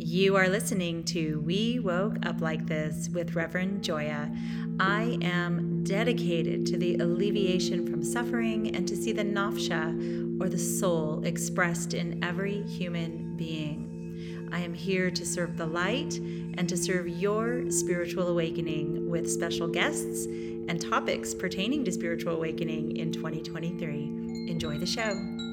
You are listening to We Woke Up Like This with Reverend Joya. I am dedicated to the alleviation from suffering and to see the Naphsha or the soul expressed in every human being. I am here to serve the light and to serve your spiritual awakening with special guests and topics pertaining to spiritual awakening in 2023. Enjoy the show.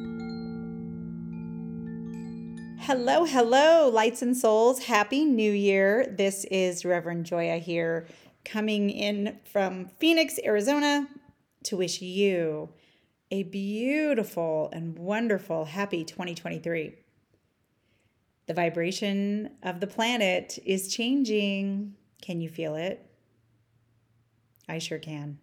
Hello, hello, lights and souls. Happy New Year. This is Reverend Joya here, coming in from Phoenix, Arizona, to wish you a beautiful and wonderful, happy 2023. The vibration of the planet is changing. Can you feel it? I sure can.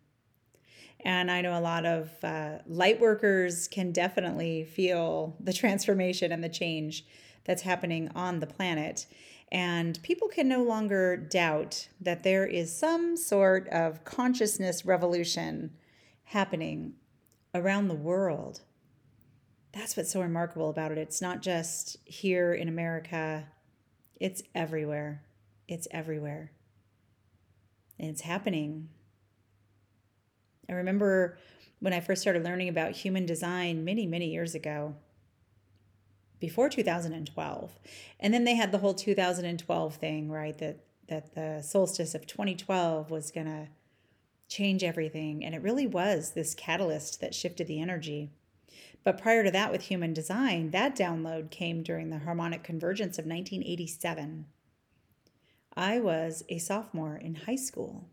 And I know a lot of uh, light workers can definitely feel the transformation and the change that's happening on the planet. And people can no longer doubt that there is some sort of consciousness revolution happening around the world. That's what's so remarkable about it. It's not just here in America, it's everywhere. It's everywhere. And it's happening. I remember when I first started learning about human design many, many years ago, before 2012. And then they had the whole 2012 thing, right? That that the solstice of 2012 was going to change everything, and it really was this catalyst that shifted the energy. But prior to that with human design, that download came during the harmonic convergence of 1987. I was a sophomore in high school.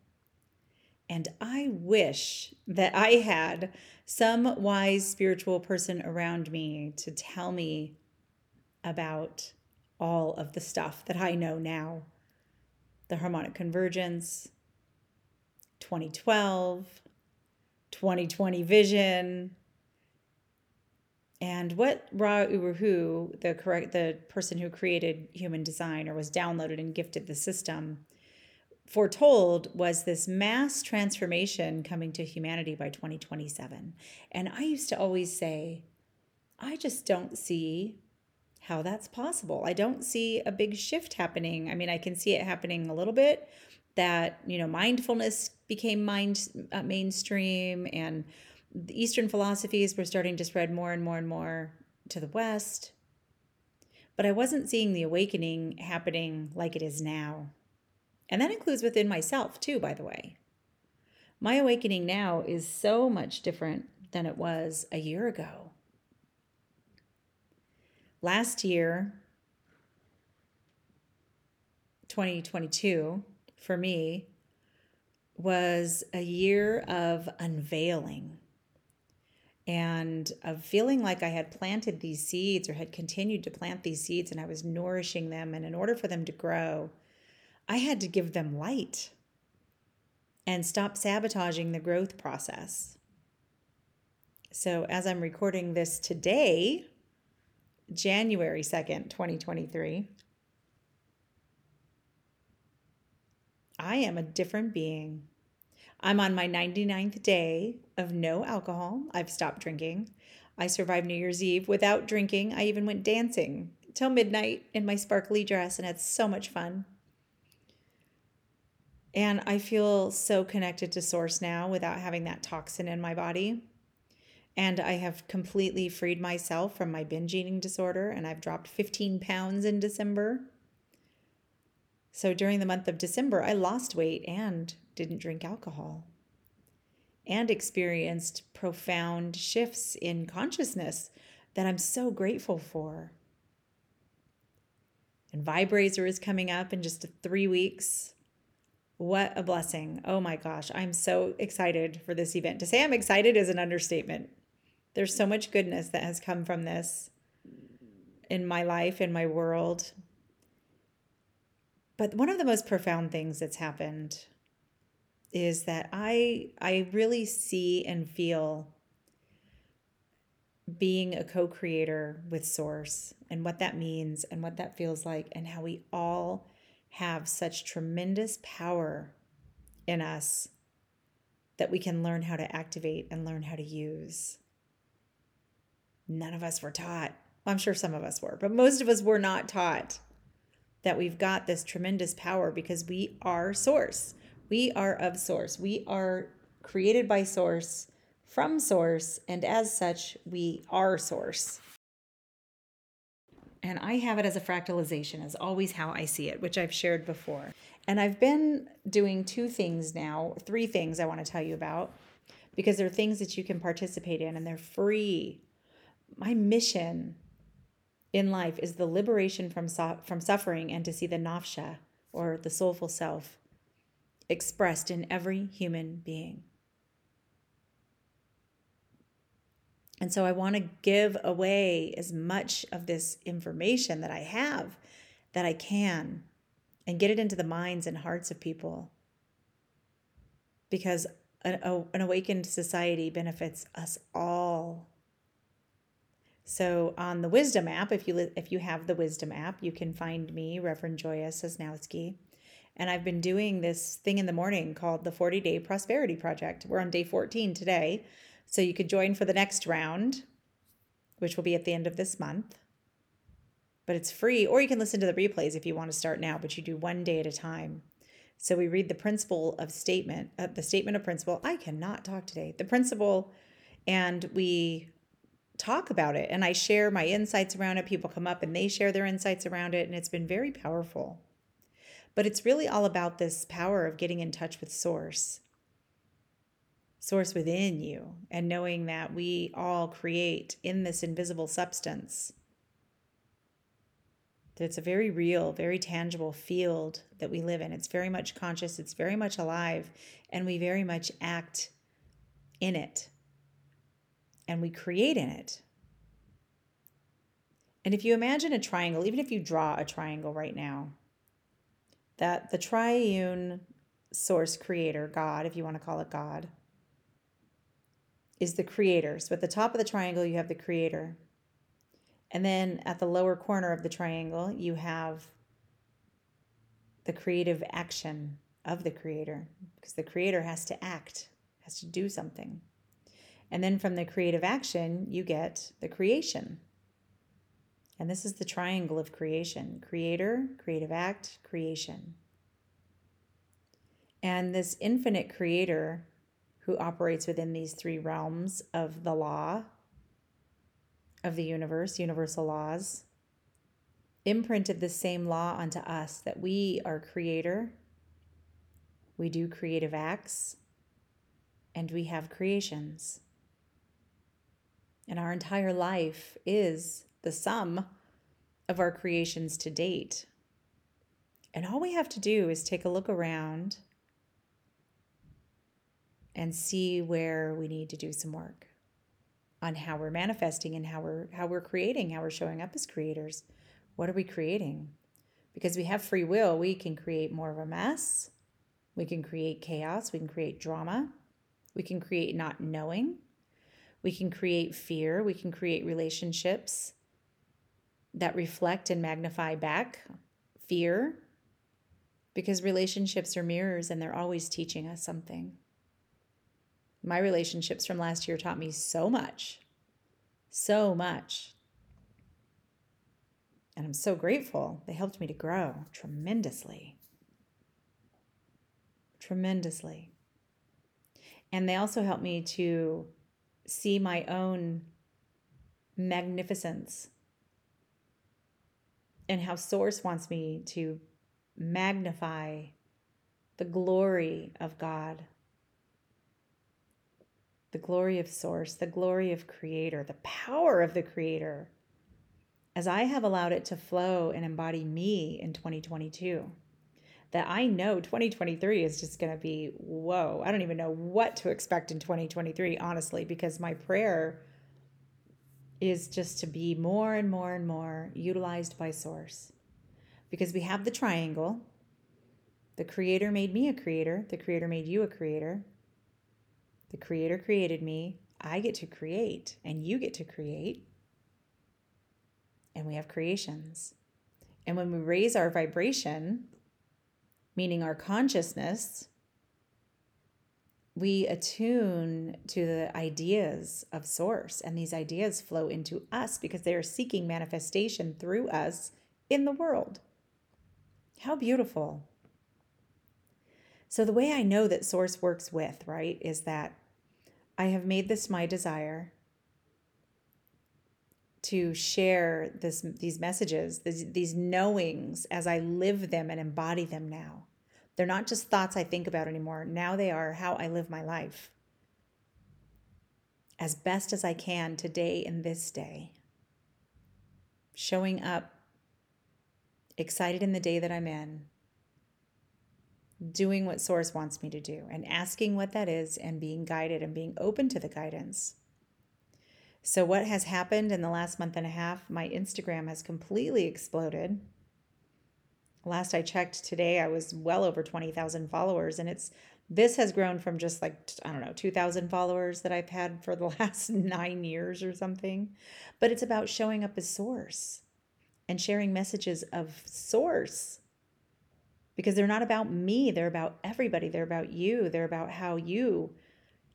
And I wish that I had some wise spiritual person around me to tell me about all of the stuff that I know now the harmonic convergence, 2012, 2020 vision. And what Ra Uru Hu, the correct the person who created human design or was downloaded and gifted the system, foretold was this mass transformation coming to humanity by 2027. And I used to always say, I just don't see how that's possible. I don't see a big shift happening. I mean, I can see it happening a little bit that, you know, mindfulness became mind uh, mainstream and the Eastern philosophies were starting to spread more and more and more to the West. But I wasn't seeing the awakening happening like it is now. And that includes within myself, too, by the way. My awakening now is so much different than it was a year ago last year, 2022, for me, was a year of unveiling and of feeling like I had planted these seeds or had continued to plant these seeds and I was nourishing them. And in order for them to grow, I had to give them light and stop sabotaging the growth process. So, as I'm recording this today, January 2nd, 2023. I am a different being. I'm on my 99th day of no alcohol. I've stopped drinking. I survived New Year's Eve without drinking. I even went dancing till midnight in my sparkly dress and had so much fun. And I feel so connected to Source now without having that toxin in my body. And I have completely freed myself from my binge eating disorder, and I've dropped 15 pounds in December. So during the month of December, I lost weight and didn't drink alcohol and experienced profound shifts in consciousness that I'm so grateful for. And Vibrator is coming up in just three weeks. What a blessing. Oh my gosh, I'm so excited for this event. To say I'm excited is an understatement. There's so much goodness that has come from this in my life, in my world. But one of the most profound things that's happened is that I I really see and feel being a co-creator with source and what that means and what that feels like and how we all have such tremendous power in us that we can learn how to activate and learn how to use none of us were taught. Well, I'm sure some of us were, but most of us were not taught that we've got this tremendous power because we are source. We are of source. We are created by source, from source, and as such, we are source. And I have it as a fractalization, as always how I see it, which I've shared before. And I've been doing two things now, three things I want to tell you about, because they're things that you can participate in and they're free. My mission in life is the liberation from, from suffering and to see the Naphsha, or the soulful self, expressed in every human being. And so I want to give away as much of this information that I have that I can and get it into the minds and hearts of people. Because an, an awakened society benefits us all. So on the Wisdom app, if you if you have the Wisdom app, you can find me, Reverend Joya Sosnowski. And I've been doing this thing in the morning called the 40 Day Prosperity Project. We're on day 14 today. So you could join for the next round, which will be at the end of this month. But it's free, or you can listen to the replays if you want to start now, but you do one day at a time. So we read the principle of statement, uh, the statement of principle. I cannot talk today. The principle, and we talk about it. And I share my insights around it. People come up and they share their insights around it. And it's been very powerful. But it's really all about this power of getting in touch with Source source within you and knowing that we all create in this invisible substance. It's a very real, very tangible field that we live in. It's very much conscious, it's very much alive, and we very much act in it. And we create in it. And if you imagine a triangle, even if you draw a triangle right now, that the triune source creator, God, if you want to call it God, is the creator. So at the top of the triangle, you have the creator. And then at the lower corner of the triangle, you have the creative action of the creator because the creator has to act, has to do something. And then from the creative action, you get the creation. And this is the triangle of creation creator, creative act, creation. And this infinite creator who operates within these three realms of the law of the universe, universal laws, imprinted the same law onto us that we are creator, we do creative acts, and we have creations. And our entire life is the sum of our creations to date. And all we have to do is take a look around and see where we need to do some work on how we're manifesting and how we're how we're creating, how we're showing up as creators. What are we creating? Because we have free will, we can create more of a mess. We can create chaos, we can create drama. We can create not knowing. We can create fear, we can create relationships that reflect and magnify back fear because relationships are mirrors and they're always teaching us something. My relationships from last year taught me so much, so much. And I'm so grateful. They helped me to grow tremendously. Tremendously. And they also helped me to see my own magnificence and how Source wants me to magnify the glory of God the glory of Source, the glory of Creator, the power of the Creator, as I have allowed it to flow and embody me in 2022. That I know 2023 is just going to be whoa. I don't even know what to expect in 2023, honestly, because my prayer is just to be more and more and more utilized by Source. Because we have the triangle. The Creator made me a creator, the Creator made you a creator. The Creator created me. I get to create, and you get to create. And we have creations. And when we raise our vibration, meaning our consciousness, we attune to the ideas of Source, and these ideas flow into us because they are seeking manifestation through us in the world. How beautiful. So, the way I know that Source works with, right, is that I have made this my desire to share this, these messages, these, these knowings as I live them and embody them now. They're not just thoughts I think about anymore. Now they are how I live my life as best as I can today in this day. Showing up excited in the day that I'm in, doing what Source wants me to do, and asking what that is, and being guided and being open to the guidance. So, what has happened in the last month and a half? My Instagram has completely exploded. Last I checked today, I was well over 20,000 followers, and it's this has grown from just like i don't know 2000 followers that i've had for the last nine years or something. But it's about showing up as source and sharing messages of source. Because they're not about me they're about everybody they're about you they're about how you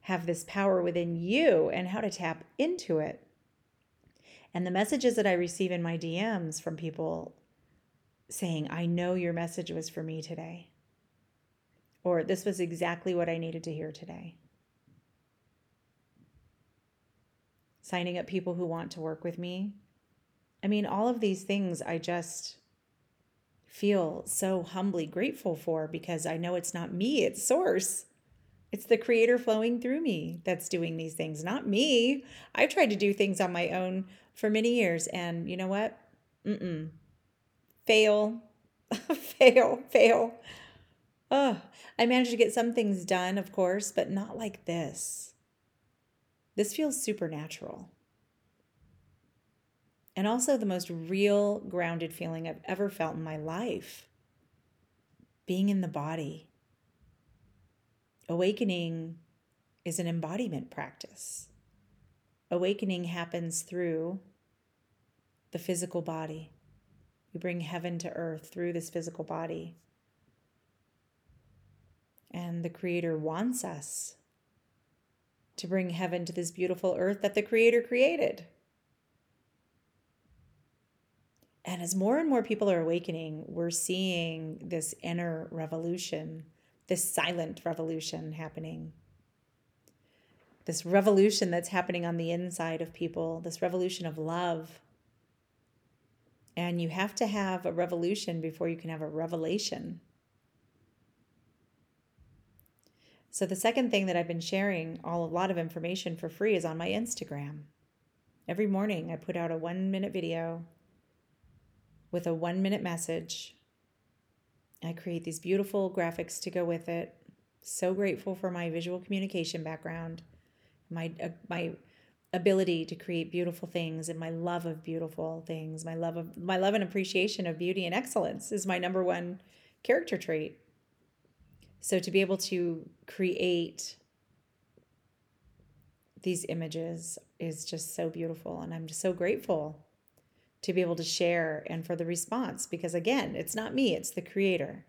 have this power within you and how to tap into it. And the messages that i receive in my dms from people saying i know your message was for me today or this was exactly what I needed to hear today. Signing up people who want to work with me. I mean, all of these things I just feel so humbly grateful for because I know it's not me, it's Source. It's the creator flowing through me that's doing these things, not me. I've tried to do things on my own for many years, and you know what? Mm-mm. Fail, fail, fail. Oh, I managed to get some things done, of course, but not like this. This feels supernatural. And also the most real, grounded feeling I've ever felt in my life being in the body. Awakening is an embodiment practice. Awakening happens through the physical body. We bring heaven to earth through this physical body. And the Creator wants us to bring heaven to this beautiful earth that the Creator created. And as more and more people are awakening, we're seeing this inner revolution, this silent revolution happening. This revolution that's happening on the inside of people, this revolution of love. And you have to have a revolution before you can have a revelation. So the second thing that I've been sharing all a lot of information for free is on my Instagram. Every morning I put out a 1 minute video with a 1 minute message. I create these beautiful graphics to go with it. So grateful for my visual communication background, my uh, my ability to create beautiful things and my love of beautiful things. My love of my love and appreciation of beauty and excellence is my number one character trait. So to be able to create these images is just so beautiful. And I'm just so grateful to be able to share and for the response because, again, it's not me, it's the creator.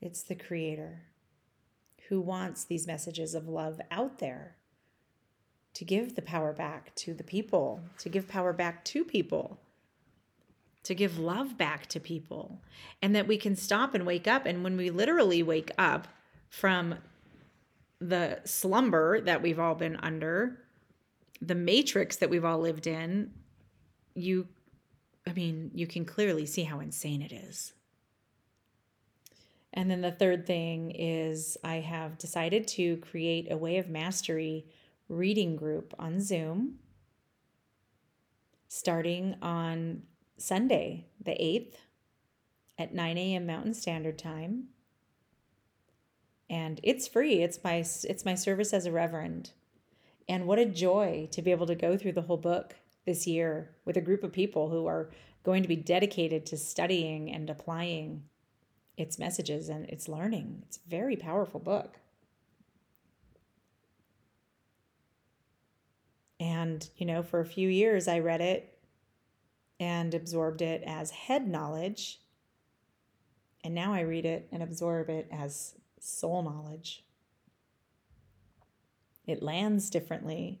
It's the Creator who wants these messages of love out there to give the power back to the people, to give power back to people, to give love back to people, and that we can stop and wake up. And when we literally wake up from the slumber that we've all been under, the matrix that we've all lived in, you, I mean, you can clearly see how insane it is. And then the third thing is I have decided to create a way of mastery reading group on Zoom starting on Sunday, the 8th at 9 a.m. Mountain Standard Time. And it's free. It's my it's my service as a reverend. And what a joy to be able to go through the whole book this year with a group of people who are going to be dedicated to studying and applying its messages and its learning. It's a very powerful book. And, you know, for a few years I read it and absorbed it as head knowledge. And now I read it and absorb it as soul knowledge. It lands differently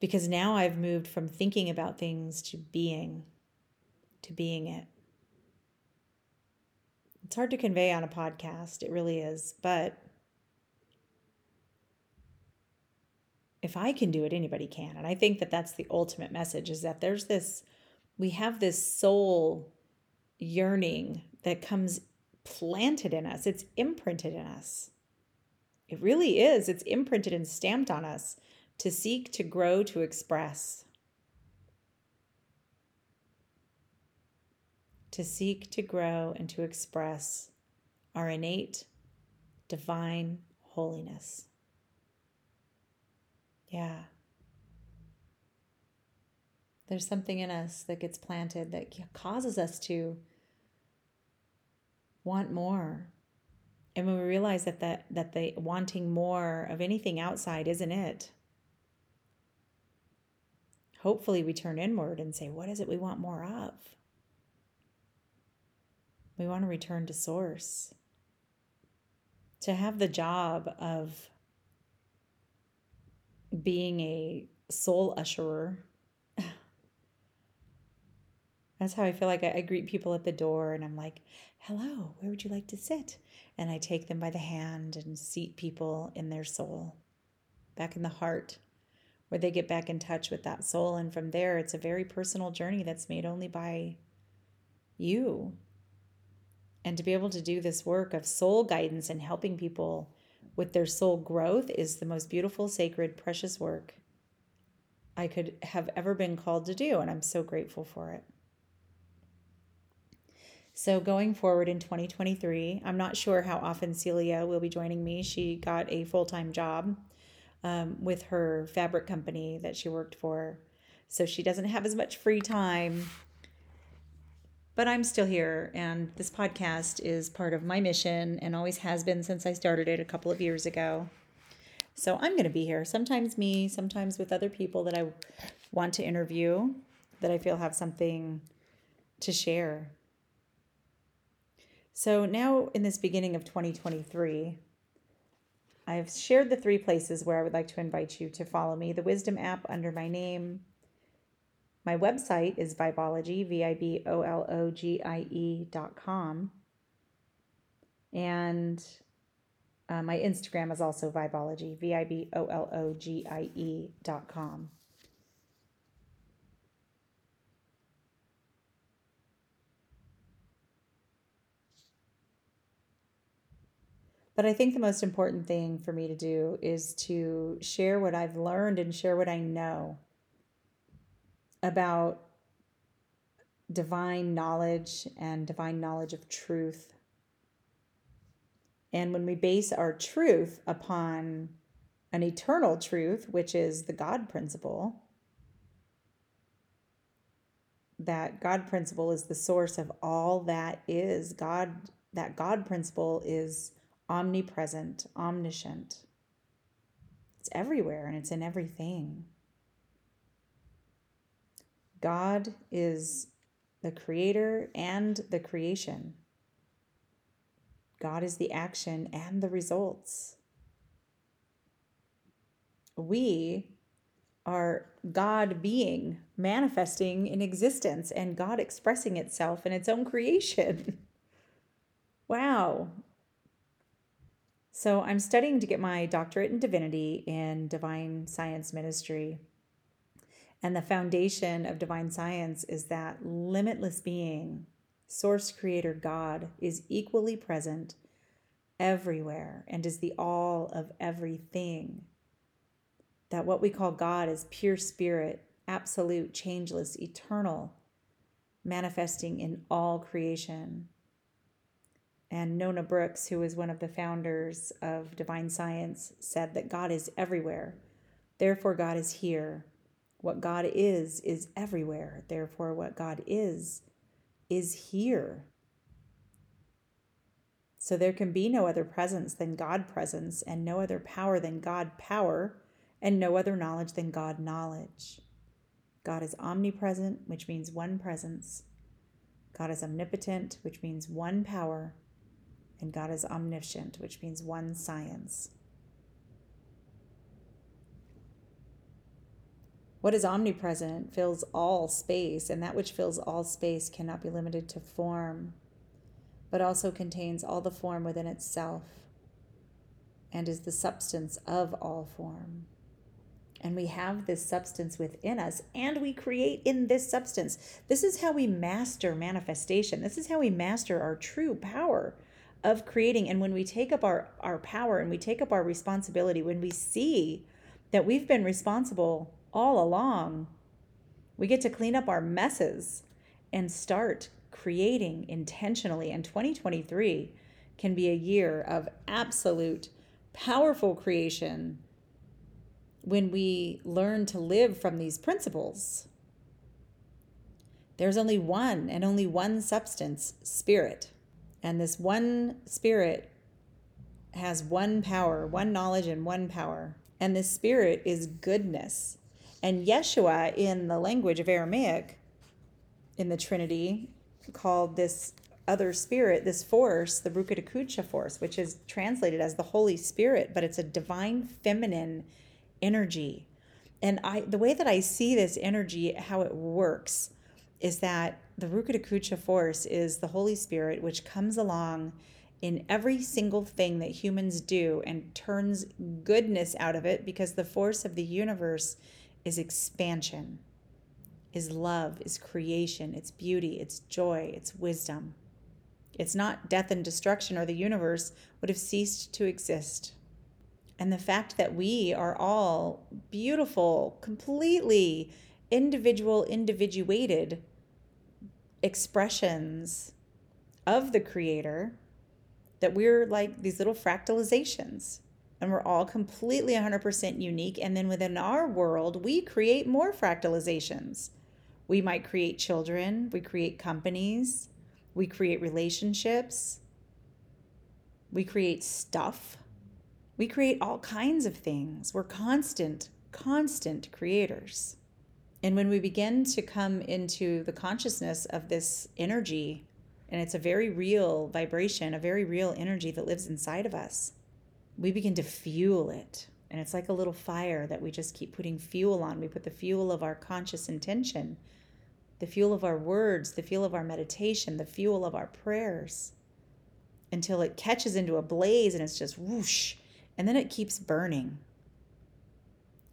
because now I've moved from thinking about things to being, to being it. It's hard to convey on a podcast, it really is, but if I can do it, anybody can. And I think that that's the ultimate message is that there's this, we have this soul yearning that comes planted in us, it's imprinted in us. It really is. It's imprinted and stamped on us to seek, to grow, to express. To seek, to grow, and to express our innate divine holiness. Yeah. There's something in us that gets planted that causes us to want more. And when we realize that that, that the wanting more of anything outside isn't it, hopefully we turn inward and say, what is it we want more of? We want to return to source. To have the job of being a soul usherer. That's how I feel like I, I, greet people at the door and I'm like, hello, where would you like to sit? And I take them by the hand and seat people in their soul, back in the heart, where they get back in touch with that soul. And from there, it's a very personal journey that's made only by you. And to be able to do this work of soul guidance and helping people with their soul growth is the most beautiful, sacred, precious work I could have ever been called to do. And I'm so grateful for it. So, going forward in 2023, I'm not sure how often Celia will be joining me. She got a full time job um, with her fabric company that she worked for. So, she doesn't have as much free time but I'm still here, and this podcast is part of my mission and always has been since I started it a couple of years ago. So I'm going to be here, sometimes me, sometimes with other people that I want to interview, that I feel have something to share. So now, in this beginning of 2023, I've shared the three places where I would like to invite you to follow me the Wisdom app under my name, my website is Vibologie, V I B O L O G I E dot com. And uh, my Instagram is also Vibologie, V I B O L O G I E dot com. But I think the most important thing for me to do is to share what I've learned and share what I know about divine knowledge and divine knowledge of truth. And when we base our truth upon an eternal truth, which is the God principle, that God principle is the source of all that is. God, that God principle is omnipresent, omniscient. It's everywhere and it's in everything. God is the creator and the creation. God is the action and the results. We are God being manifesting in existence and God expressing itself in its own creation. wow. So I'm studying to get my doctorate in divinity in divine science ministry. And the foundation of divine science is that limitless being, source creator God, is equally present everywhere and is the all of everything that what we call God is pure spirit, absolute, changeless, eternal, manifesting in all creation. And Nona Brooks, who was one of the founders of Divine Science, said that God is everywhere. Therefore, God is here. What God is, is everywhere. Therefore, what God is, is here. So there can be no other presence than God presence, and no other power than God power and no other knowledge than God knowledge. God is omnipresent, which means one presence. God is omnipotent, which means one power. And God is omniscient, which means one science. What is omnipresent fills all space, and that which fills all space cannot be limited to form, but also contains all the form within itself and is the substance of all form and we have this substance within us and we create in this substance. This is how we master manifestation. This is how we master our true power of creating. And when we take up our, our power and we take up our responsibility, when we see that we've been responsible all along, we get to clean up our messes and start creating intentionally. And 2023 can be a year of absolute powerful creation when we learn to live from these principles. There's only one and only one substance, spirit. And this one spirit has one power, one knowledge, and one power. And this spirit is goodness. And Yeshua, in the language of Aramaic, in the Trinity, called this other spirit, this force, the HaKodesh force, which is translated as the Holy Spirit, but it's a divine feminine energy. And I the way that I see this energy, how it works, is that the HaKodesh force is the Holy Spirit, which comes along in every single thing that humans do and turns goodness out of it because the force of the universe is expansion, is love, is creation, it's beauty, it's joy, it's wisdom. It's not death and destruction, or the universe would have ceased to exist and the fact that we are all beautiful, completely individual, individuated expressions of the Creator, that we're like these little fractalizations and we're all completely 100% unique. And then within our world, we create more fractalizations. We might create children, we create companies, we create relationships, we create stuff we create all kinds of things. We're constant, constant creators. And when we begin to come into the consciousness of this energy, and it's a very real vibration, a very real energy that lives inside of us, we begin to fuel it. And it's like a little fire that we just keep putting fuel on. We put the fuel of our conscious intention, the fuel of our words, the fuel of our meditation, the fuel of our prayers until it catches into a blaze and it's just whoosh and then it keeps burning.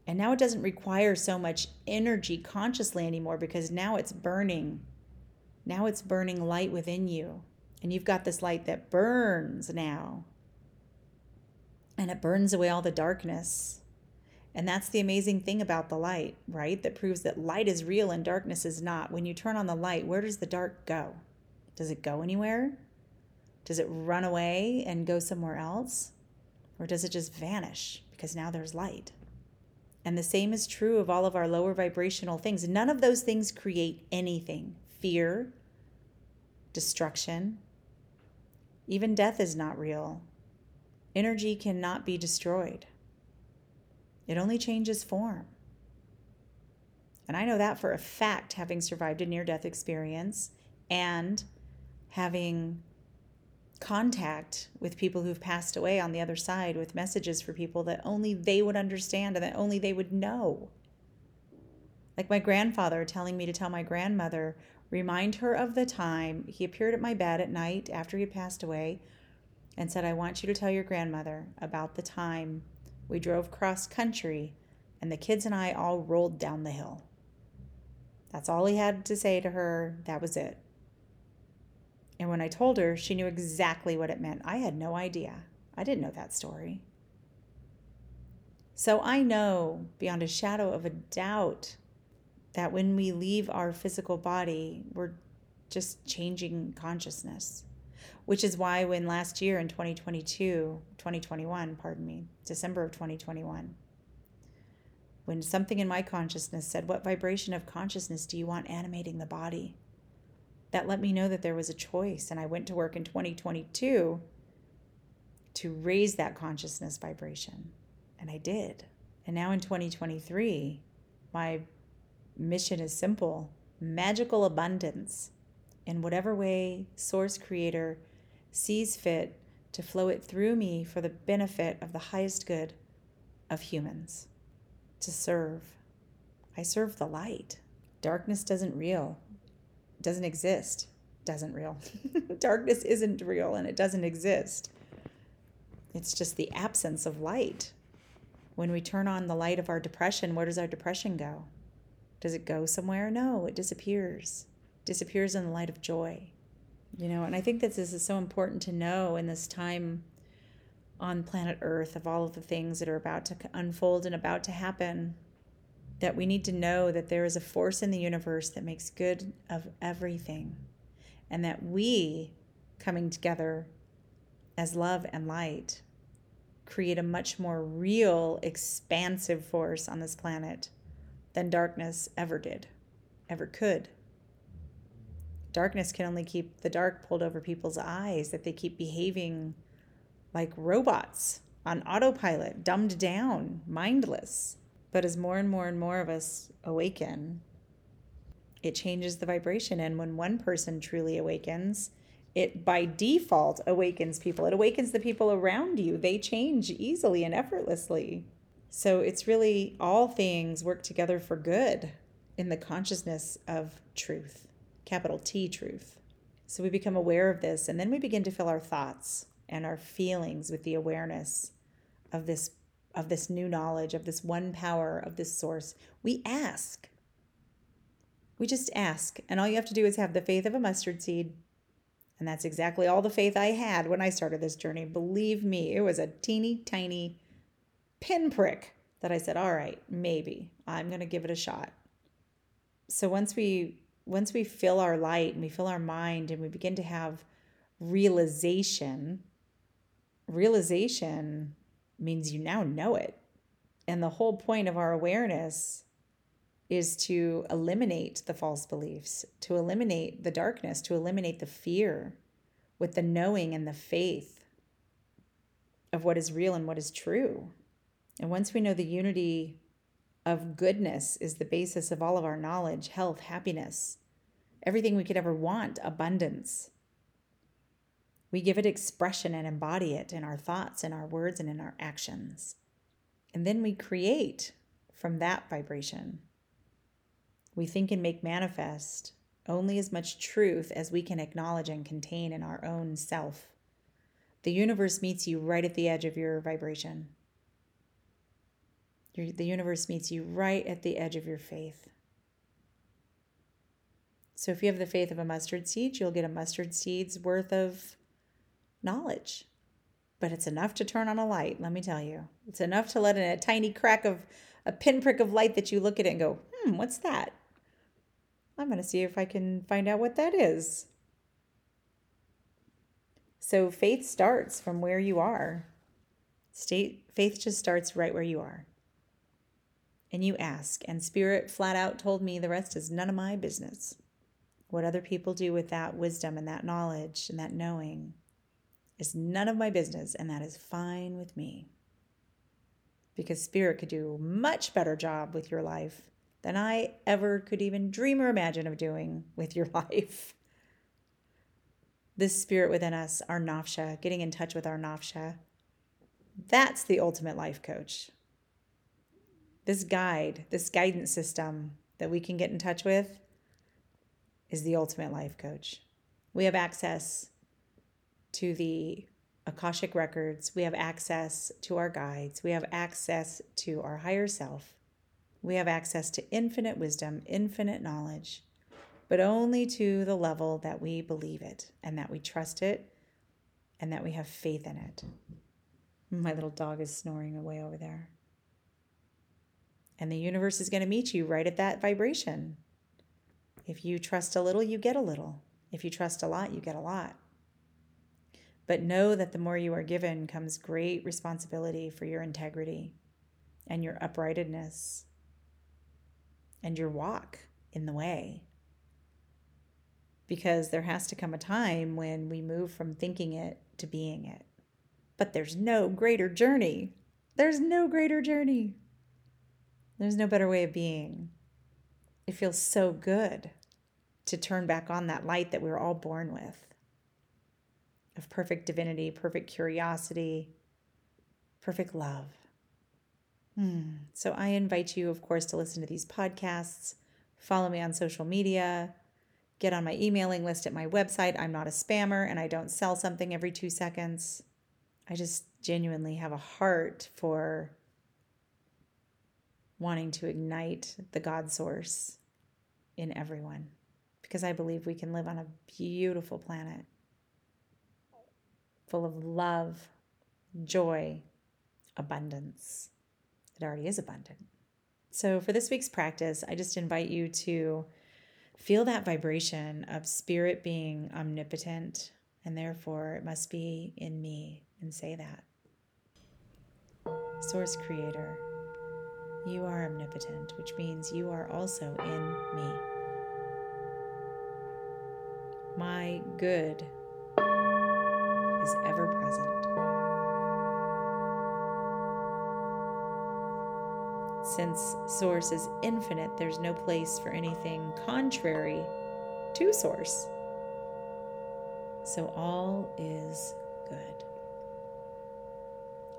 And now it doesn't require so much energy consciously anymore because now it's burning. Now it's burning light within you. And you've got this light that burns now. And it burns away all the darkness. And that's the amazing thing about the light, right? That proves that light is real and darkness is not. When you turn on the light, where does the dark go? Does it go anywhere? Does it run away and go somewhere else? Or does it just vanish because now there's light? And the same is true of all of our lower vibrational things. None of those things create anything fear, destruction. Even death is not real. Energy cannot be destroyed, it only changes form. And I know that for a fact, having survived a near death experience and having contact with people who've passed away on the other side with messages for people that only they would understand and that only they would know. Like my grandfather telling me to tell my grandmother, remind her of the time he appeared at my bed at night after he had passed away and said, I want you to tell your grandmother about the time we drove cross country and the kids and I all rolled down the hill. That's all he had to say to her. That was it. And when I told her, she knew exactly what it meant. I had no idea. I didn't know that story. So I know beyond a shadow of a doubt that when we leave our physical body, we're just changing consciousness. Which is why when last year in 2022, 2021, pardon me, December of 2021, when something in my consciousness said, What vibration of consciousness do you want animating the body? That let me know that there was a choice. And I went to work in 2022 to raise that consciousness vibration. And I did. And now in 2023, my mission is simple magical abundance in whatever way Source Creator sees fit to flow it through me for the benefit of the highest good of humans to serve. I serve the light. Darkness doesn't real. Doesn't exist. Doesn't real. Darkness isn't real and it doesn't exist. It's just the absence of light. When we turn on the light of our depression, where does our depression go? Does it go somewhere? No, it disappears. Disappears in the light of joy. You know, and I think that this is so important to know in this time on planet Earth of all of the things that are about to unfold and about to happen. That we need to know that there is a force in the universe that makes good of everything, and that we, coming together as love and light, create a much more real, expansive force on this planet than darkness ever did, ever could. Darkness can only keep the dark pulled over people's eyes, that they keep behaving like robots on autopilot, dumbed down, mindless. But as more and more and more of us awaken, it changes the vibration. And when one person truly awakens, it by default awakens people. It awakens the people around you. They change easily and effortlessly. So it's really all things work together for good in the consciousness of truth, capital T truth. So we become aware of this, and then we begin to fill our thoughts and our feelings with the awareness of this of this new knowledge, of this one power, of this source. We ask. We just ask, and all you have to do is have the faith of a mustard seed. And that's exactly all the faith I had when I started this journey. Believe me, it was a teeny tiny pinprick that I said, "All right, maybe I'm going to give it a shot." So once we once we fill our light and we fill our mind and we begin to have realization, realization means you now know it. And the whole point of our awareness is to eliminate the false beliefs, to eliminate the darkness, to eliminate the fear with the knowing and the faith of what is real and what is true. And once we know the unity of goodness is the basis of all of our knowledge, health, happiness, everything we could ever want, abundance. We give it expression and embody it in our thoughts, in our words, and in our actions. And then we create from that vibration. We think and make manifest only as much truth as we can acknowledge and contain in our own self. The universe meets you right at the edge of your vibration the universe meets you right at the edge of your faith. So if you have the faith of a mustard seed, you'll get a mustard seed's worth of knowledge. But it's enough to turn on a light, let me tell you. It's enough to let in a tiny crack of a pinprick of light that you look at it and go, hmm, what's that? I'm going to see if I can find out what that is. So faith starts from where you are. State faith just starts right where you are and you ask. And Spirit flat out told me the rest is none of my business. What other people do with that wisdom and that knowledge and that knowing is none of my business, and that is fine with me. Because Spirit could do a much better job with your life than I ever could even dream or imagine of doing with your life. this spirit within us, our Naphsha, getting in touch with our Naphsha. That's the ultimate life coach. This guide, this guidance system that we can get in touch with is the ultimate life coach. We have access to the Akashic records, we have access to our guides, we have access to our higher self, we have access to infinite wisdom, infinite knowledge, but only to the level that we believe it and that we trust it and that we have faith in it. My little dog is snoring away over there. And the universe is going to meet you right at that vibration. If you trust a little, you get a little. If you trust a lot, you get a lot. But know that the more you are given comes great responsibility for your integrity and your uprightedness and your walk in the way. Because there has to come a time when we move from thinking it to being it. But there's no greater journey. There's no greater journey. There's no better way of being. It feels so good to turn back on that light that we were all born with of perfect divinity, perfect curiosity, perfect love. Hmm. So I invite you, of course, to listen to these podcasts, follow me on social media, get on my emailing list at my website. I'm not a spammer and I don't sell something every two seconds. I just genuinely have a heart for wanting to ignite the God source in everyone because I believe we can live on a beautiful planet full of love, joy, abundance. It already is abundant. So, for this week's practice, I just invite you to feel that vibration of spirit being omnipotent, and therefore it must be in me, and say that. Source Creator, you are omnipotent, which means you are also in me. My good is ever present. Since Source is infinite, there's no place for anything contrary to Source. So all is good.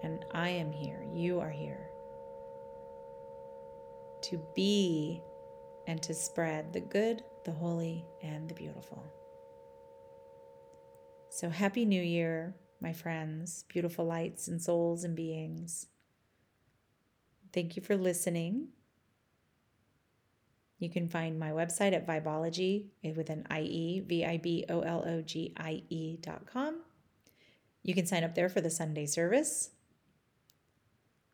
And I am here, you are here to be and to spread the good, the holy, and the beautiful. So, Happy New Year, my friends, beautiful lights and souls and beings. Thank you for listening. You can find my website at Vibologie eh, with an IE, V I B O L O G I E dot com. You can sign up there for the Sunday service,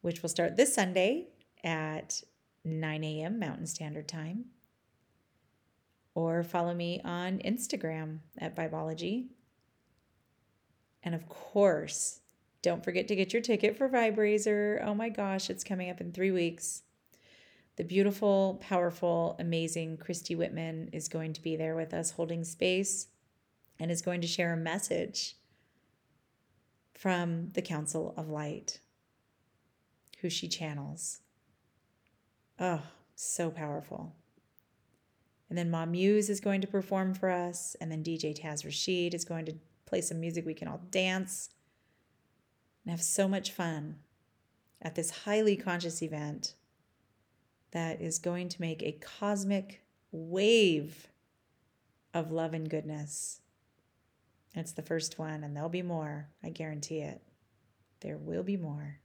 which will start this Sunday at 9 a.m. Mountain Standard Time. Or follow me on Instagram at Vibologie. and of course, don't forget to get your ticket for Vibrazer. Oh my gosh, it's coming up in three weeks. The beautiful, powerful, amazing Christy Whitman is going to be there with us holding space and is going to share a message from the Council of Light, who she channels. Oh, so powerful. And then Ma Muse is going to perform for us, and then DJ Taz Rashid is going to play some music, we can all dance and have so much fun at this highly conscious event that is going to make a cosmic wave of love and goodness. It's the first one, and there'll be more. I guarantee it. There will be more.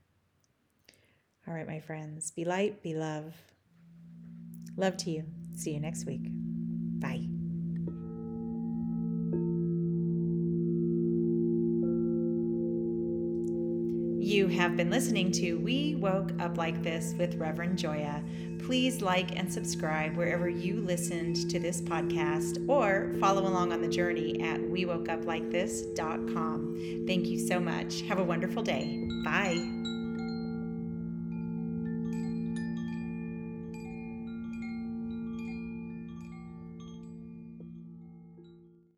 All right, my friends, be light, be love. Love to you. See you next week. Bye. You have been listening to We Woke Up Like This with Reverend Joya. Please like and subscribe wherever you listened to this podcast or follow along on the journey at WeWokeUpLikeThis.com. Thank you so much. Have a wonderful day. Bye.